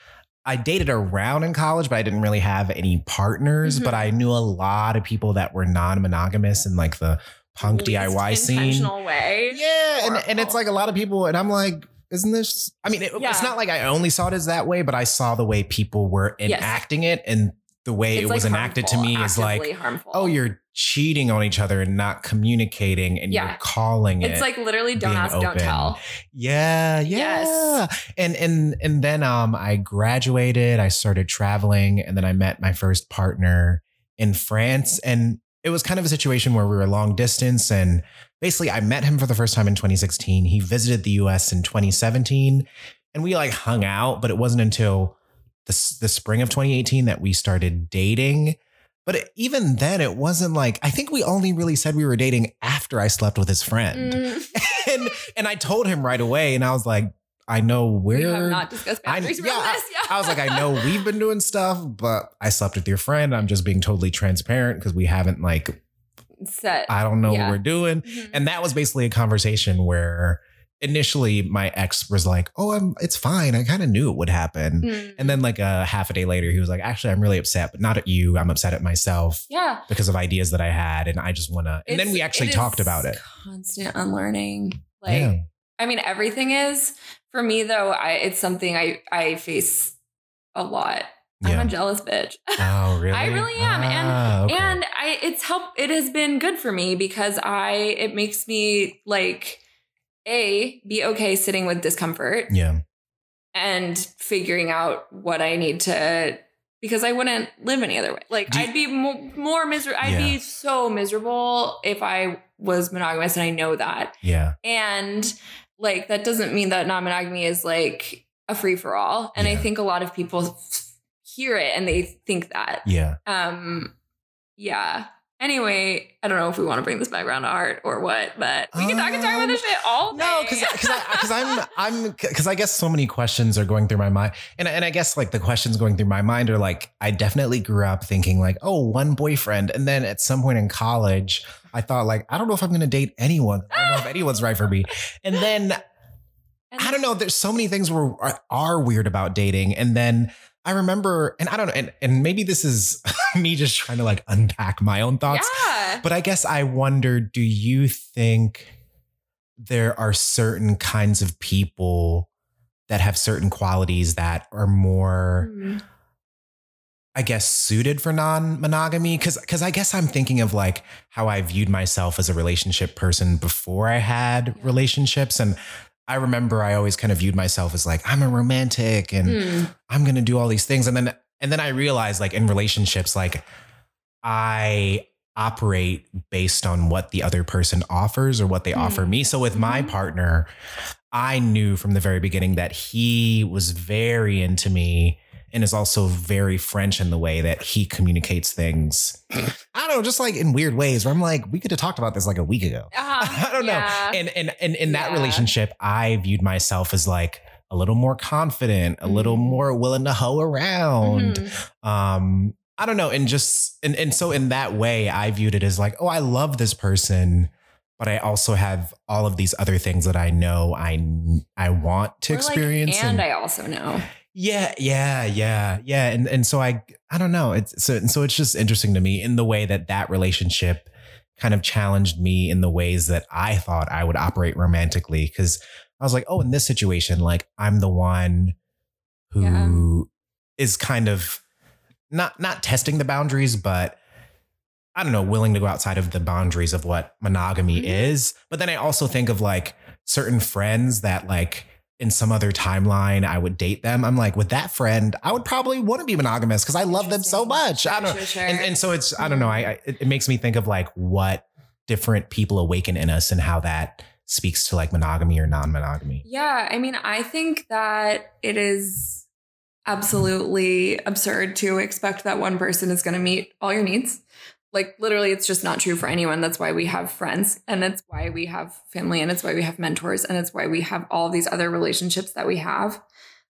I dated around in college, but I didn't really have any partners, Mhm. but I knew a lot of people that were non-monogamous in like the punk Least DIY scene. way. Yeah, and and it's like a lot of people, and I'm like. Isn't this? I mean, it, Yeah. it's not like I only saw it as that way, but I saw the way people were Yes. enacting it, and the way It's, it like, was enacted to me is like, harmful. oh, you're cheating on each other and not communicating and Yeah. you're calling it. It's like literally don't ask, don't tell. yeah, yeah. Yes. And and and then um I graduated, I started traveling, and then I met my first partner in France. And it was kind of a situation where we were long distance. And basically I met him for the first time in 2016. He visited the US in 2017 and we like hung out, but it wasn't until the, the spring of 2018 that we started dating. But even then, it wasn't like I think we only really said we were dating after I slept with his friend, Mm, and and I told him right away, and I was like, I know we have we're. not discussed I- boundaries yeah, around this. Yeah. I was like, I know we've been doing stuff, but I slept with your friend. I'm just being totally transparent because we haven't like set. I don't know Yeah. what we're doing, Mhm. and that was basically a conversation where initially my ex was like, "Oh, I'm it's fine. I kind of knew it would happen." Mm. And then like a half a day later, he was like, "Actually, I'm really upset, but not at you. I'm upset at myself yeah. because of ideas that I had, and I just want to." And then we actually talked about it. Constant unlearning. Like yeah, I mean, everything is for me though. I it's something I I face a lot. I'm a jealous bitch. Oh, really? I really am, and- Ah, okay. And I it's help it has been good for me because I it makes me like a be okay sitting with discomfort yeah, and figuring out what I need to because I wouldn't live any other way. Like you- I'd be more, more miserable. I'd be so miserable if I was monogamous and I know that. yeah, And like that doesn't mean that non-monogamy is like a free for all. And I think a lot of people hear it and they think that. yeah. Um yeah. Anyway, I don't know if we want to bring this back around to art or what, but we can, I can talk about this shit all day. No, because because I'm I'm because I guess so many questions are going through my mind, and and I guess like the questions going through my mind are like I definitely grew up thinking like oh one boyfriend, and then at some point in college I thought like I don't know if I'm going to date anyone. I don't know if anyone's right for me, and then And I don't know. There's so many things were are weird about dating, and then I remember, and I don't know, and and maybe this is me just trying to like unpack my own thoughts. Yeah. But I guess I wonder do you think there are certain kinds of people that have certain qualities that are more, Mm. I guess, suited for non monogamy? Because because I guess I'm thinking of like how I viewed myself as a relationship person before I had relationships. And I remember I always kind of viewed myself as like, I'm a romantic and Mm. I'm gonna do all these things. And then and then I realized like in relationships, like I operate based on what the other person offers or what they Hmm. offer me. So with my Mhm. partner, I knew from the very beginning that he was very into me and is also very French in the way that he communicates things. I don't know, just like in weird ways where I'm like, we could have talked about this like a week ago. Uh-huh. I don't know. And and and in that Yeah. relationship, I viewed myself as like a little more confident, a little Mhm. more willing to hoe around. Mhm. Um, I don't know. And just, and, and so in that way, I viewed it as like, oh, I love this person, but I also have all of these other things that I know I, I want to like, experience. and I also know. Yeah, yeah, yeah, yeah, and and so I I don't know. It's so and so it's just interesting to me in the way that that relationship kind of challenged me in the ways that I thought I would operate romantically because I was like, oh, in this situation, like I'm the one who is kind of not not testing the boundaries, but I don't know, willing to go outside of the boundaries of what monogamy Mhm. is. But then I also think of like certain friends that like in some other timeline I would date them. I'm like, with that friend, I would probably want to be monogamous because I love them so much. I don't sure, sure. and, and so it's I don't know. I, I it it makes me think of like what different people awaken in us and how that speaks to like monogamy or non-monogamy. Yeah, I mean, I think that it is absolutely absurd to expect that one person is going to meet all your needs. Like, literally, it's just not true for anyone. That's why we have friends, and it's why we have family, and it's why we have mentors, and it's why we have all these other relationships that we have.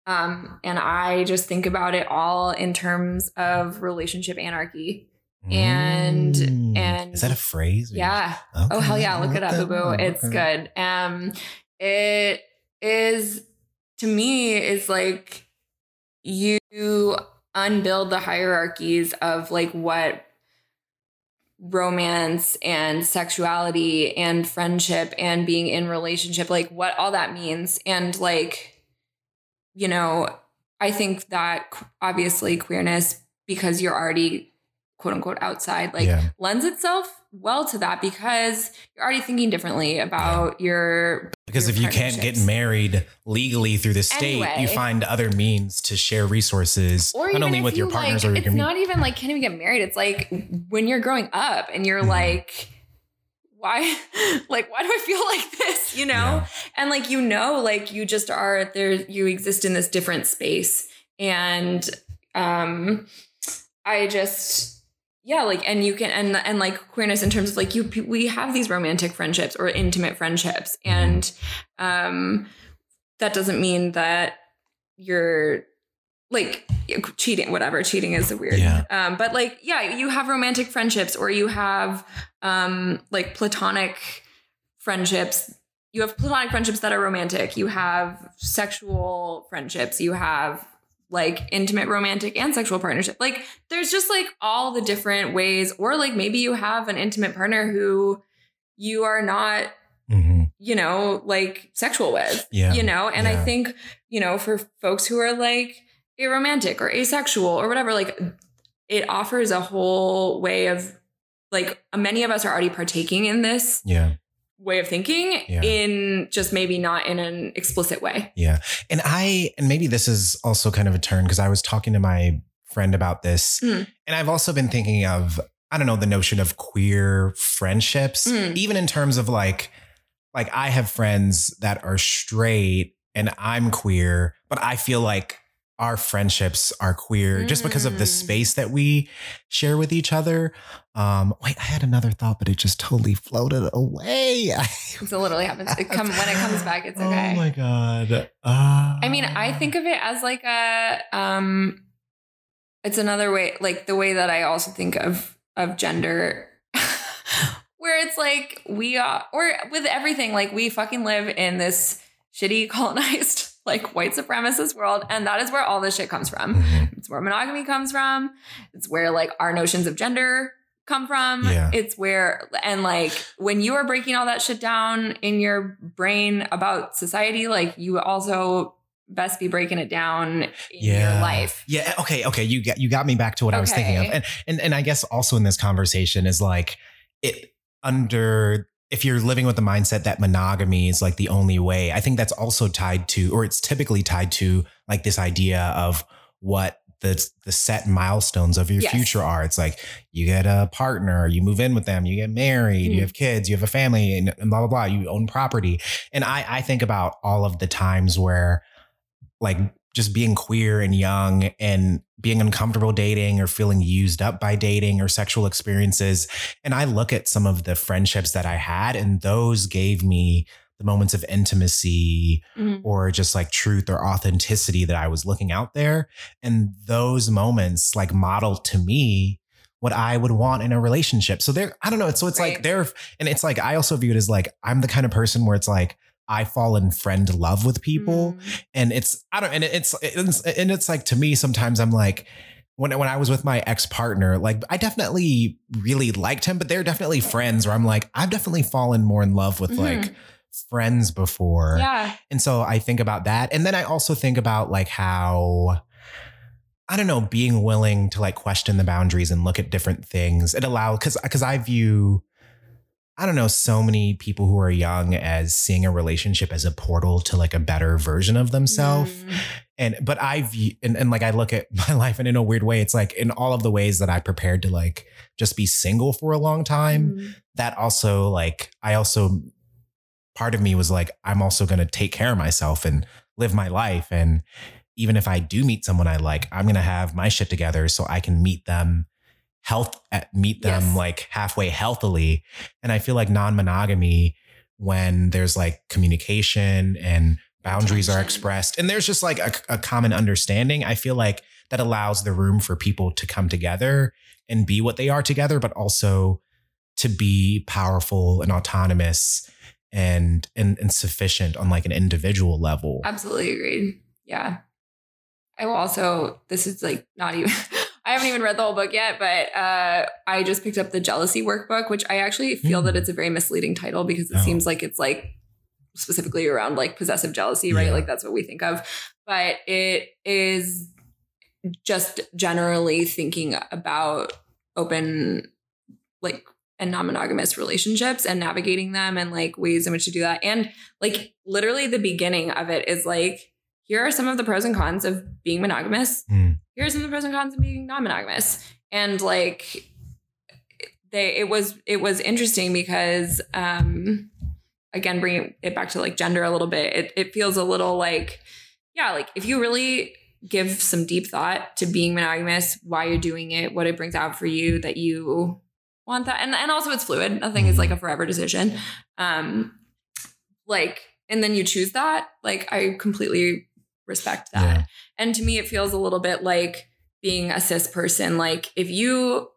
Um, and I just think about it all in terms of relationship anarchy. And- Mm. and- is that a phrase? Yeah. Okay, Oh hell yeah, look it up, boo boo. It's okay. good. Um it is to me is like you unbuild the hierarchies of like what romance and sexuality and friendship and being in relationship like what all that means and like you know i think that obviously queerness because you're already quote unquote outside like Yeah. lends itself well to that because you're already thinking differently about your Because your if you can't get married legally through the state, you find other means to share resources, or not only with your partners like, or it's your not even like can't even get married. It's like when you're growing up and you're Mhm. like why like why do i feel like this you know? Yeah. and like you know like you just are there you exist in this different space. And um i just yeah like and you can and and like queerness in terms of like you we have these romantic friendships or intimate friendships Mhm. and um that doesn't mean that you're like cheating whatever cheating is a weird Yeah. um but like yeah you have romantic friendships or you have um like platonic friendships you have platonic friendships that are romantic you have sexual friendships you have like intimate romantic and sexual partnership like there's just like all the different ways or like maybe you have an intimate partner who you are not Mhm. you know like sexual with Yeah. you know and i think you know for folks who are like aromantic or asexual or whatever like it offers a whole way of like many of us are already partaking in this Yeah. Way of thinking Yeah. in just maybe not in an explicit way Yeah. And I, and maybe this is also kind of a turn because I was talking to my friend about this. Mm. And I've also been thinking of, I don't know, the notion of queer friendships, Mm. even in terms of like, like I have friends that are straight and I'm queer, but I feel like our friendships are queer just because of the Mm. space that we share with each other. Um, wait, I had another thought, but it just totally floated away. it's a literally happens it come when it comes back it's okay Oh my god. Uh, I mean, I think of it as like a um it's another way like the way that I also think of of gender where it's like we are or with everything like we fucking live in this shitty colonized like white supremacist world and that is where all this shit comes from. Mhm. It's where monogamy comes from. It's where like our notions of gender come from. Yeah. It's where and like when you are breaking all that shit down in your brain about society, like you also best be breaking it down in Yeah. your life. Yeah. Okay. Okay. You got you got me back to what I was thinking of, and and and I guess also in this conversation is like it under if you're living with the mindset that monogamy is like the only way. I think that's also tied to, or it's typically tied to, like this idea of what the the set milestones of your Yes. future are. It's like you get a partner, you move in with them, you get married, Mhm. you have kids, you have a family, and, and blah blah blah. You own property, and I I think about all of the times where like just being queer and young and being uncomfortable dating or feeling used up by dating or sexual experiences. And I look at some of the friendships that I had, and those gave me the moments of intimacy Mhm. or just like truth or authenticity that I was looking out there. And those moments like modeled to me what I would want in a relationship. So there, I don't know. So it's like Right. there, and it's like I also view it as like I'm the kind of person where it's like I fall in friend love with people, Mm. and it's I don't, and it's it's and it's like to me sometimes I'm like. When, when I was with my ex partner, like I definitely really liked him, but they're definitely friends where I'm like, I've definitely fallen more in love with Mhm. like friends before. Yeah. And so I think about that. And then I also think about like how I don't know, being willing to like question the boundaries and look at different things. It allows cuz cuz I view I don't know, so many people who are young as seeing a relationship as a portal to like a better version of themselves. Mm. And but I've, and, and like I look at my life and in a weird way, it's like in all of the ways that I prepared to like just be single for a long time Mm. that also like I also part of me was like I'm also going to take care of myself and live my life and even if I do meet someone I like I'm going to have my shit together so I can meet them health at meet them Yes. like halfway healthily and I feel like non-monogamy when there's like communication and boundaries are expressed and there's just like a, a common understanding I feel like that allows the room for people to come together and be what they are together but also to be powerful and autonomous and and, and sufficient on like an individual level. Absolutely agreed. Yeah. I will also, this is like not even, I haven't even read the whole book yet, but uh, I just picked up the jealousy workbook, which I actually feel Mm. that it's a very misleading title because it Oh. seems like it's like specifically around like possessive jealousy, right? Yeah. Like that's what we think of. But it is just generally thinking about open, like, and non monogamous relationships and navigating them and like ways in which to do that. And like literally the beginning of it is like, here are some of the pros and cons of being monogamous. Mm. Here are some of the pros and cons of being non-monogamous. And like they it was it was interesting because um again bringing it back to like gender a little bit, it, it feels a little like, yeah, like if you really give some deep thought to being monogamous, why you're doing it, what it brings out for you, that you want that. And and also it's fluid. Nothing is like a forever decision. Um like and then you choose that. Like I completely respect that. And to me, it feels a little bit like being a cis person. Like if you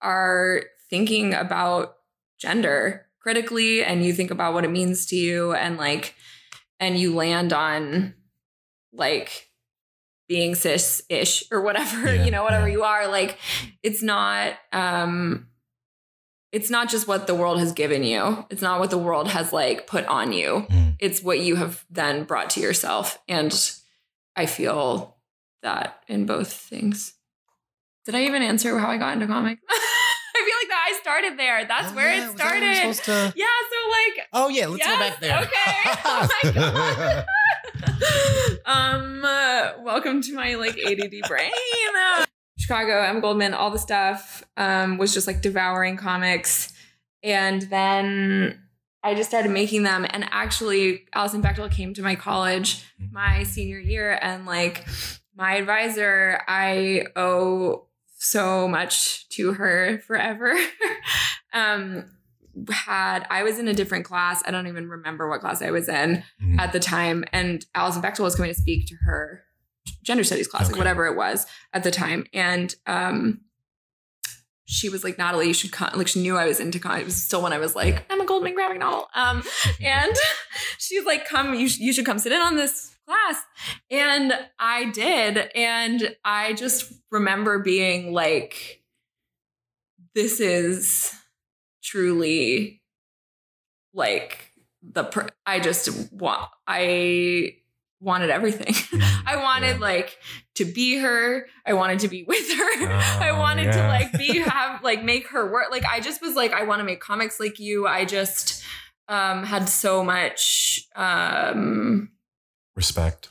are thinking about gender critically and you think about what it means to you and like and you land on like being cis-ish or whatever, Yeah, you know, whatever yeah. you are, like it's not um it's not just what the world has given you. It's not what the world has like put on you. Mm. It's what you have then brought to yourself. And I feel that in both things. Did I even answer how I got into comics? I feel like that I started there. That's Oh, where yeah, it started. to- Yeah, so like Oh yeah, let's Yes, go back there. okay. Oh my God. um uh, welcome to my like ADD brain. Uh, Chicago, M. Goldman, all the stuff. Um, was just like devouring comics. And then I just started making them. And actually, Alison Bechdel came to my college my senior year and like my advisor, I owe so much to her forever. um had I was in a different class. I don't even remember what class I was in Mhm. at the time. And Alison Bechdel was coming to speak to her gender studies class, like whatever it was at the time. And um she was like, Natalie, you should come. Like she knew I was into con. It was still when I was like, Emma Goldman graphic novel. Um, and she's like, come, you, sh- you should come sit in on this class. And I did. And I just remember being like, this is truly like the, per- I just want, I wanted everything. I wanted Yeah. like to be her. I wanted to be with her. I Oh, wanted to like be have like make her work. Like I just was like I want to make comics like you. I just um had so much um respect.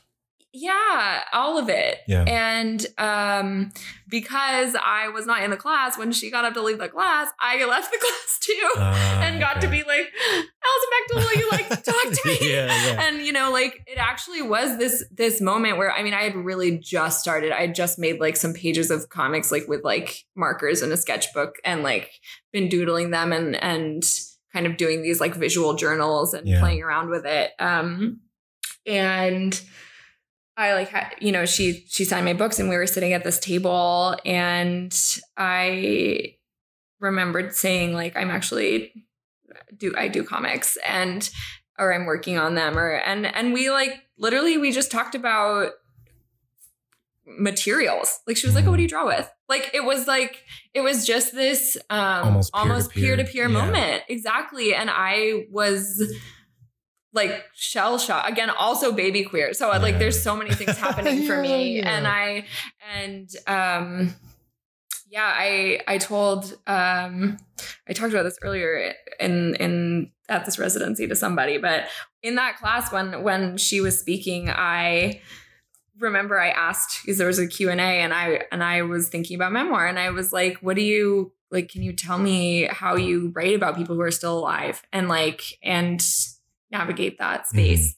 Yeah, all of it. Yeah. And um because I was not in the class when she got up to leave the class, I left the class too Ah, and got to be like, Alison Bechdel, will you like talk to me? yeah, yeah. and you know like it actually was this this moment where i mean i had really just started i had just made like some pages of comics like with like markers and a sketchbook and like been doodling them and and kind of doing these like visual journals and Yeah. playing around with it. Um, and I like had, you know, she she signed my books and we were sitting at this table and I remembered saying like I'm actually do I do comics and or I'm working on them or and and we like literally we just talked about materials. Like she was like, "Oh, what do you draw with?" Like it was like it was just this um Almost almost peer-to-peer. peer moment. Exactly. And I was like shell shock. Again also baby queer. So like there's so many things happening for Yeah, me. yeah. and i and um yeah i i told um i talked about this earlier in in at this residency to somebody but in that class when when she was speaking i remember i asked because there was a q&a and i and i was thinking about memoir and i was like what do you like can you tell me how you write about people who are still alive? And like and navigate that space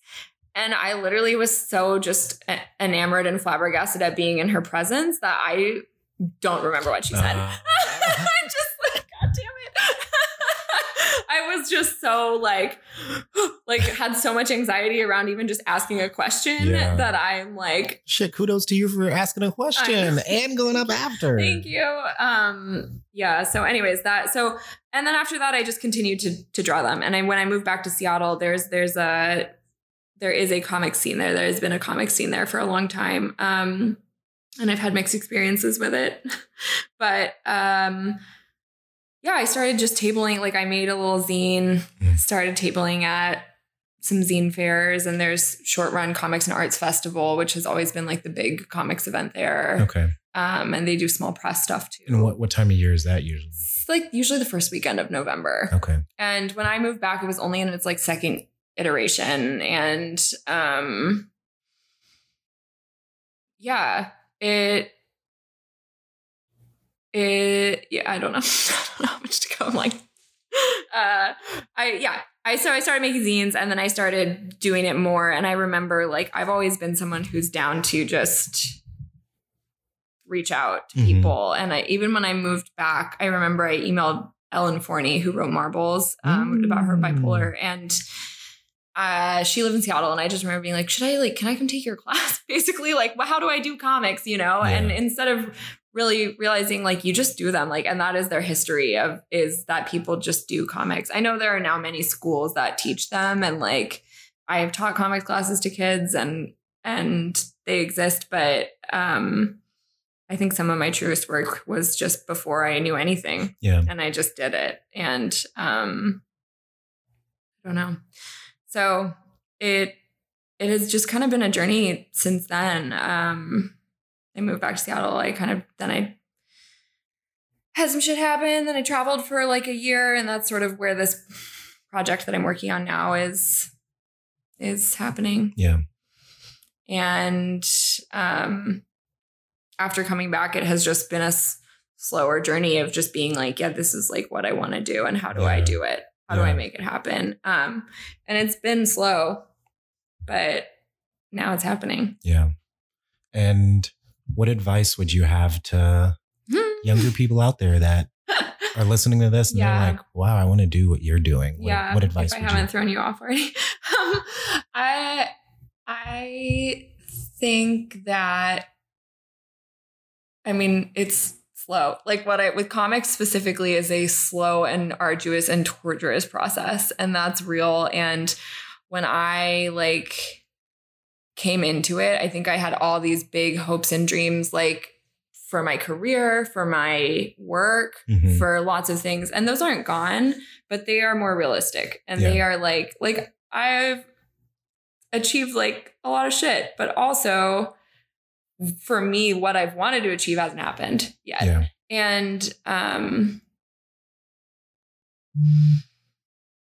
and i literally was so just enamored and flabbergasted at being in her presence that i don't remember what she said Uh, I just like, God damn it. I was just so like, like had so much anxiety around even just asking a question Yeah. that I'm like, Shit, kudos to you for asking a question and going up after. thank you. Um, yeah. So, anyways, that so, and then after that, I just continued to to draw them. And I when I moved back to Seattle, there's there's a there is a comic scene there. There has been a comic scene there for a long time. Um, and I've had mixed experiences with it. but um yeah, I started just tabling, like I made a little zine, Mm. started tabling at some zine fairs, and there's short run comics and arts festival, which has always been like the big comics event there. Okay. Um, and they do small press stuff too. And what, what time of year is that usually? Like usually the first weekend of November. Okay. And when I moved back, it was only in its like second iteration. And um yeah, it it yeah, I don't know. I don't know how much to go. I'm like uh I yeah. I so I started making zines and then I started doing it more. And I remember like I've always been someone who's down to just reach out to Mhm. people. And I even when I moved back, I remember I emailed Ellen Forney, who wrote Marbles, um, about her Mm. bipolar, and uh, she lived in Seattle. And I just remember being like, "Should I like? Can I come take your class?" Basically, like, well, how do I do comics? You know? And instead of really realizing like you just do them like and that is their history of is that people just do comics i know there are now many schools that teach them and like i have taught comics classes to kids and and they exist but um i think some of my truest work was just before i knew anything Yeah. and I just did it. And um I don't know. So it it has just kind of been a journey since then. Um I moved back to Seattle. I kind of then I had some shit happen. Then I traveled for like a year, and that's sort of where this project that I'm working on now is is happening. Yeah. And um after coming back, it has just been a s- slower journey of just being like, yeah, this is like what I want to do and how do I do it? How do I make it happen? Um, and it's been slow, but now it's happening. Yeah. And what advice would you have to younger people out there that are listening to this and Yeah. they're like, wow, I want to do what you're doing? What, yeah. what advice If I haven't you thrown you off already. um, I I think that I mean it's slow. Like what I with comics specifically is a slow and arduous and torturous process. And that's real. And when I like came into it, I think I had all these big hopes and dreams like for my career, for my work, Mhm. for lots of things. And those aren't gone, but they are more realistic. And they are like like I've achieved like a lot of shit, but also for me what I've wanted to achieve hasn't happened yet. Yeah. And um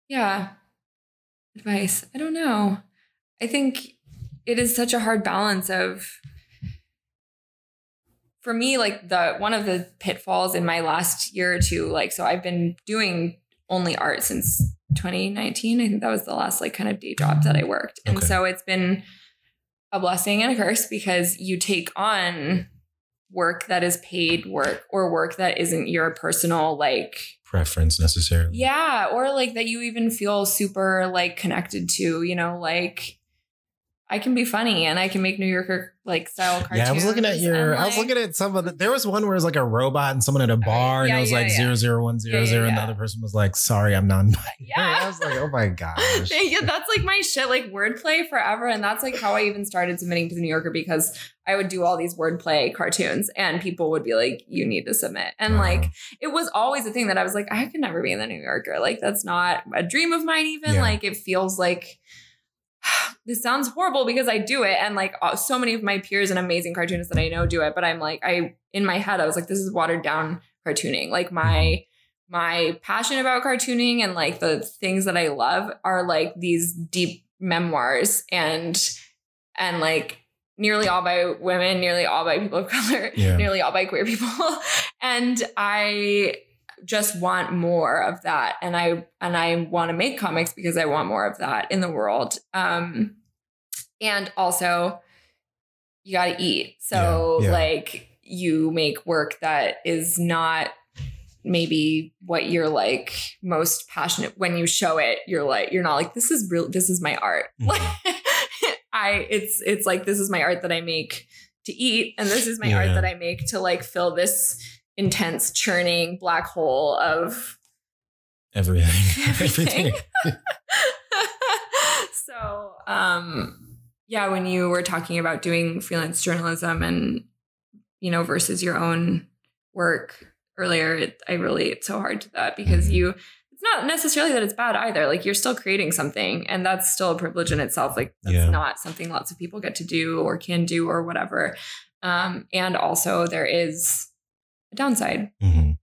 yeah. Advice. I don't know. I think it is such a hard balance of for me like the one of the pitfalls in my last year or two like so I've been doing only art since 2019. I think that was the last like kind of day job that I worked. And Okay. so it's been a blessing and a curse because you take on work that is paid work or work that isn't your personal like preference necessarily. yeah or like that you even feel super like connected to you know like i can be funny and i can make new yorker like style cartoons Yeah, I was looking at your. and, I was looking at some of the. There was one where it was like a robot and someone at a bar, and yeah, it was yeah, like yeah. zero zero one zero Yeah, zero, and the other person was like, "Sorry, I'm non-binary." Yeah. I was like, "Oh my gosh." yeah, that's like my shit, like wordplay forever. And that's like how I even started submitting to the New Yorker because I would do all these wordplay cartoons and people would be like, you need to submit. And Wow. like, it was always a thing that I was like, I could never be in the New Yorker. Like, that's not a dream of mine, even. Like, it feels like this sounds horrible because I do it. And like, uh, so many of my peers and amazing cartoonists that I know do it. But I'm like, I, in my head, I was like, this is watered down cartooning. Like, my, my passion about cartooning and like the things that I love are like these deep memoirs and and like nearly all by women, nearly all by people of color, Yeah. nearly all by queer people. and I just want more of that and I and I want to make comics because I want more of that in the world. Um and also you got to eat. So Yeah, yeah. like you make work that is not maybe what you're like most passionate when you show it you're like you're not like this is real this is my art Mhm. like i it's it's like this is my art that i make to eat and this is my art that i make to like fill this intense churning black hole of Everything. Everything. so um yeah when you were talking about doing freelance journalism and you know versus your own work earlier it, i relate so hard to that because Mhm. you it's not necessarily that it's bad either like you're still creating something and that's still a privilege in itself like that's Yeah. not something lots of people get to do or can do or whatever um and also there is a downside Mhm.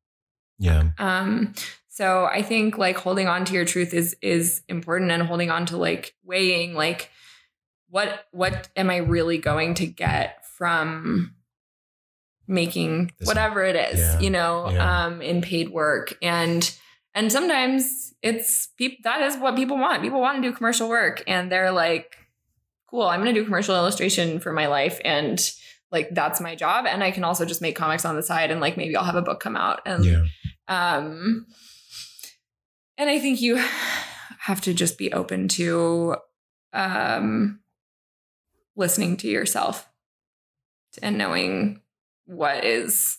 Yeah. um, so I think like holding on to your truth is is important and holding on to like weighing like what what am I really going to get from making This- whatever it is, yeah, you know, yeah. um in paid work and and sometimes it's people that is what people want. People want to do commercial work and they're like cool, I'm going to do commercial illustration for my life and like that's my job and I can also just make comics on the side and like maybe I'll have a book come out and Yeah. um and i think you have to just be open to um listening to yourself and knowing what is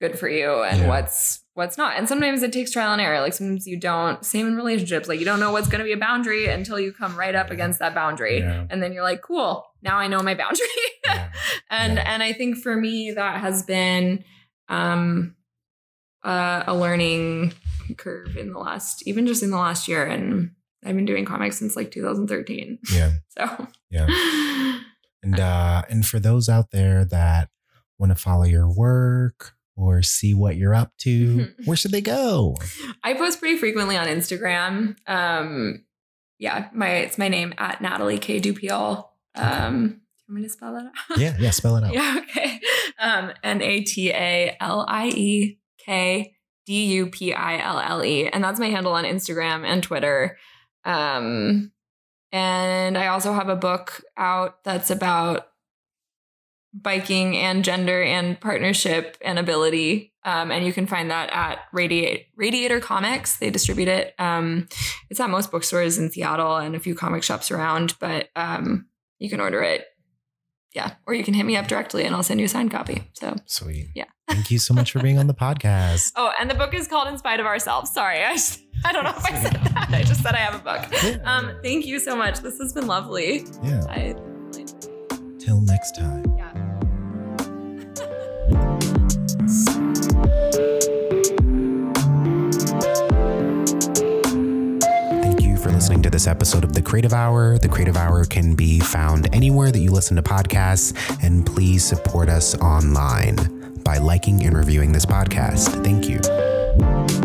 good for you and Yeah. what's what's not? And sometimes it takes trial and error. Like sometimes you don't same in relationships like you don't know what's going to be a boundary until you come right up against that boundary. Yeah. and then you're like cool now i know my boundary. Yeah. and and i think for me that has been um uh, a learning curve in the last even just in the last year. And i've been doing comics since like 2013 Yeah. so. Yeah. And uh and for those out there that want to follow your work or see what you're up to, Mhm. where should they go? i post pretty frequently on instagram um yeah my it's my name at natalie k dupille um do you want me to spell that out Yeah, yeah, spell it out. Yeah, okay. Um, N A T A L I E K D U P I L L E. And that's my handle on Instagram and Twitter. Um, and I also have a book out that's about biking and gender and partnership and ability. Um, and you can find that at Radiate, Radiator Comics. They distribute it. Um, it's at most bookstores in Seattle and a few comic shops around, but um, you can order it yeah, or you can hit me up directly and I'll send you a signed copy. So, Sweet. Yeah. Thank you so much for being on the podcast. oh, and the book is called In Spite of Ourselves. Sorry, I just, I don't know if I said that. I just said I have a book. Yeah. Um, thank you so much. This has been lovely. yeah. I Till next time. Listening to this episode of The Creative Hour. The Creative Hour can be found anywhere that you listen to podcasts, and please support us online by liking and reviewing this podcast. Thank you.